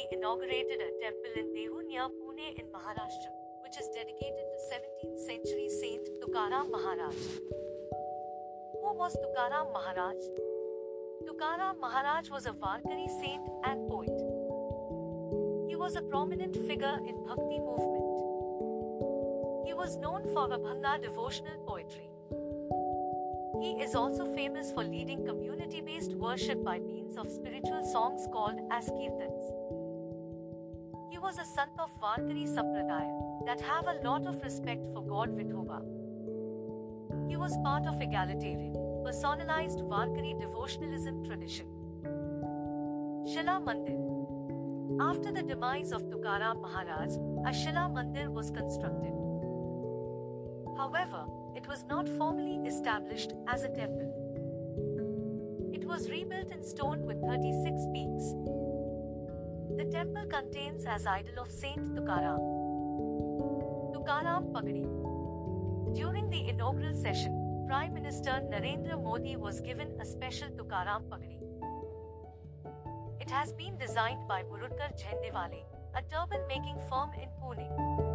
he inaugurated a temple in Dehu near Pune in Maharashtra, which is dedicated to 17th century Saint Tukaram Maharaj. Who was Tukaram Maharaj? Tukaram Maharaj was a Varkari saint and poet. He was a prominent figure in Bhakti movement. He was known for Abhanga devotional poetry. He is also famous for leading community based worship by means of spiritual songs called as kirtans. He was a son of Varkari Sampradaya that have a lot of respect for God Vithoba. He was part of egalitarian, personalized Varkari devotionalism tradition. Shila Mandir After the demise of Tukaram Maharaj, a Shila Mandir was constructed. However, it was not formally established as a temple. Was rebuilt in stone with 36 peaks. The temple contains as idol of Saint Tukaram. Tukaram Pagadi. During the inaugural session, Prime Minister Narendra Modi was given a special Tukaram Pagadi. It has been designed by Murudkar Jhendewale, a turban making firm in Pune.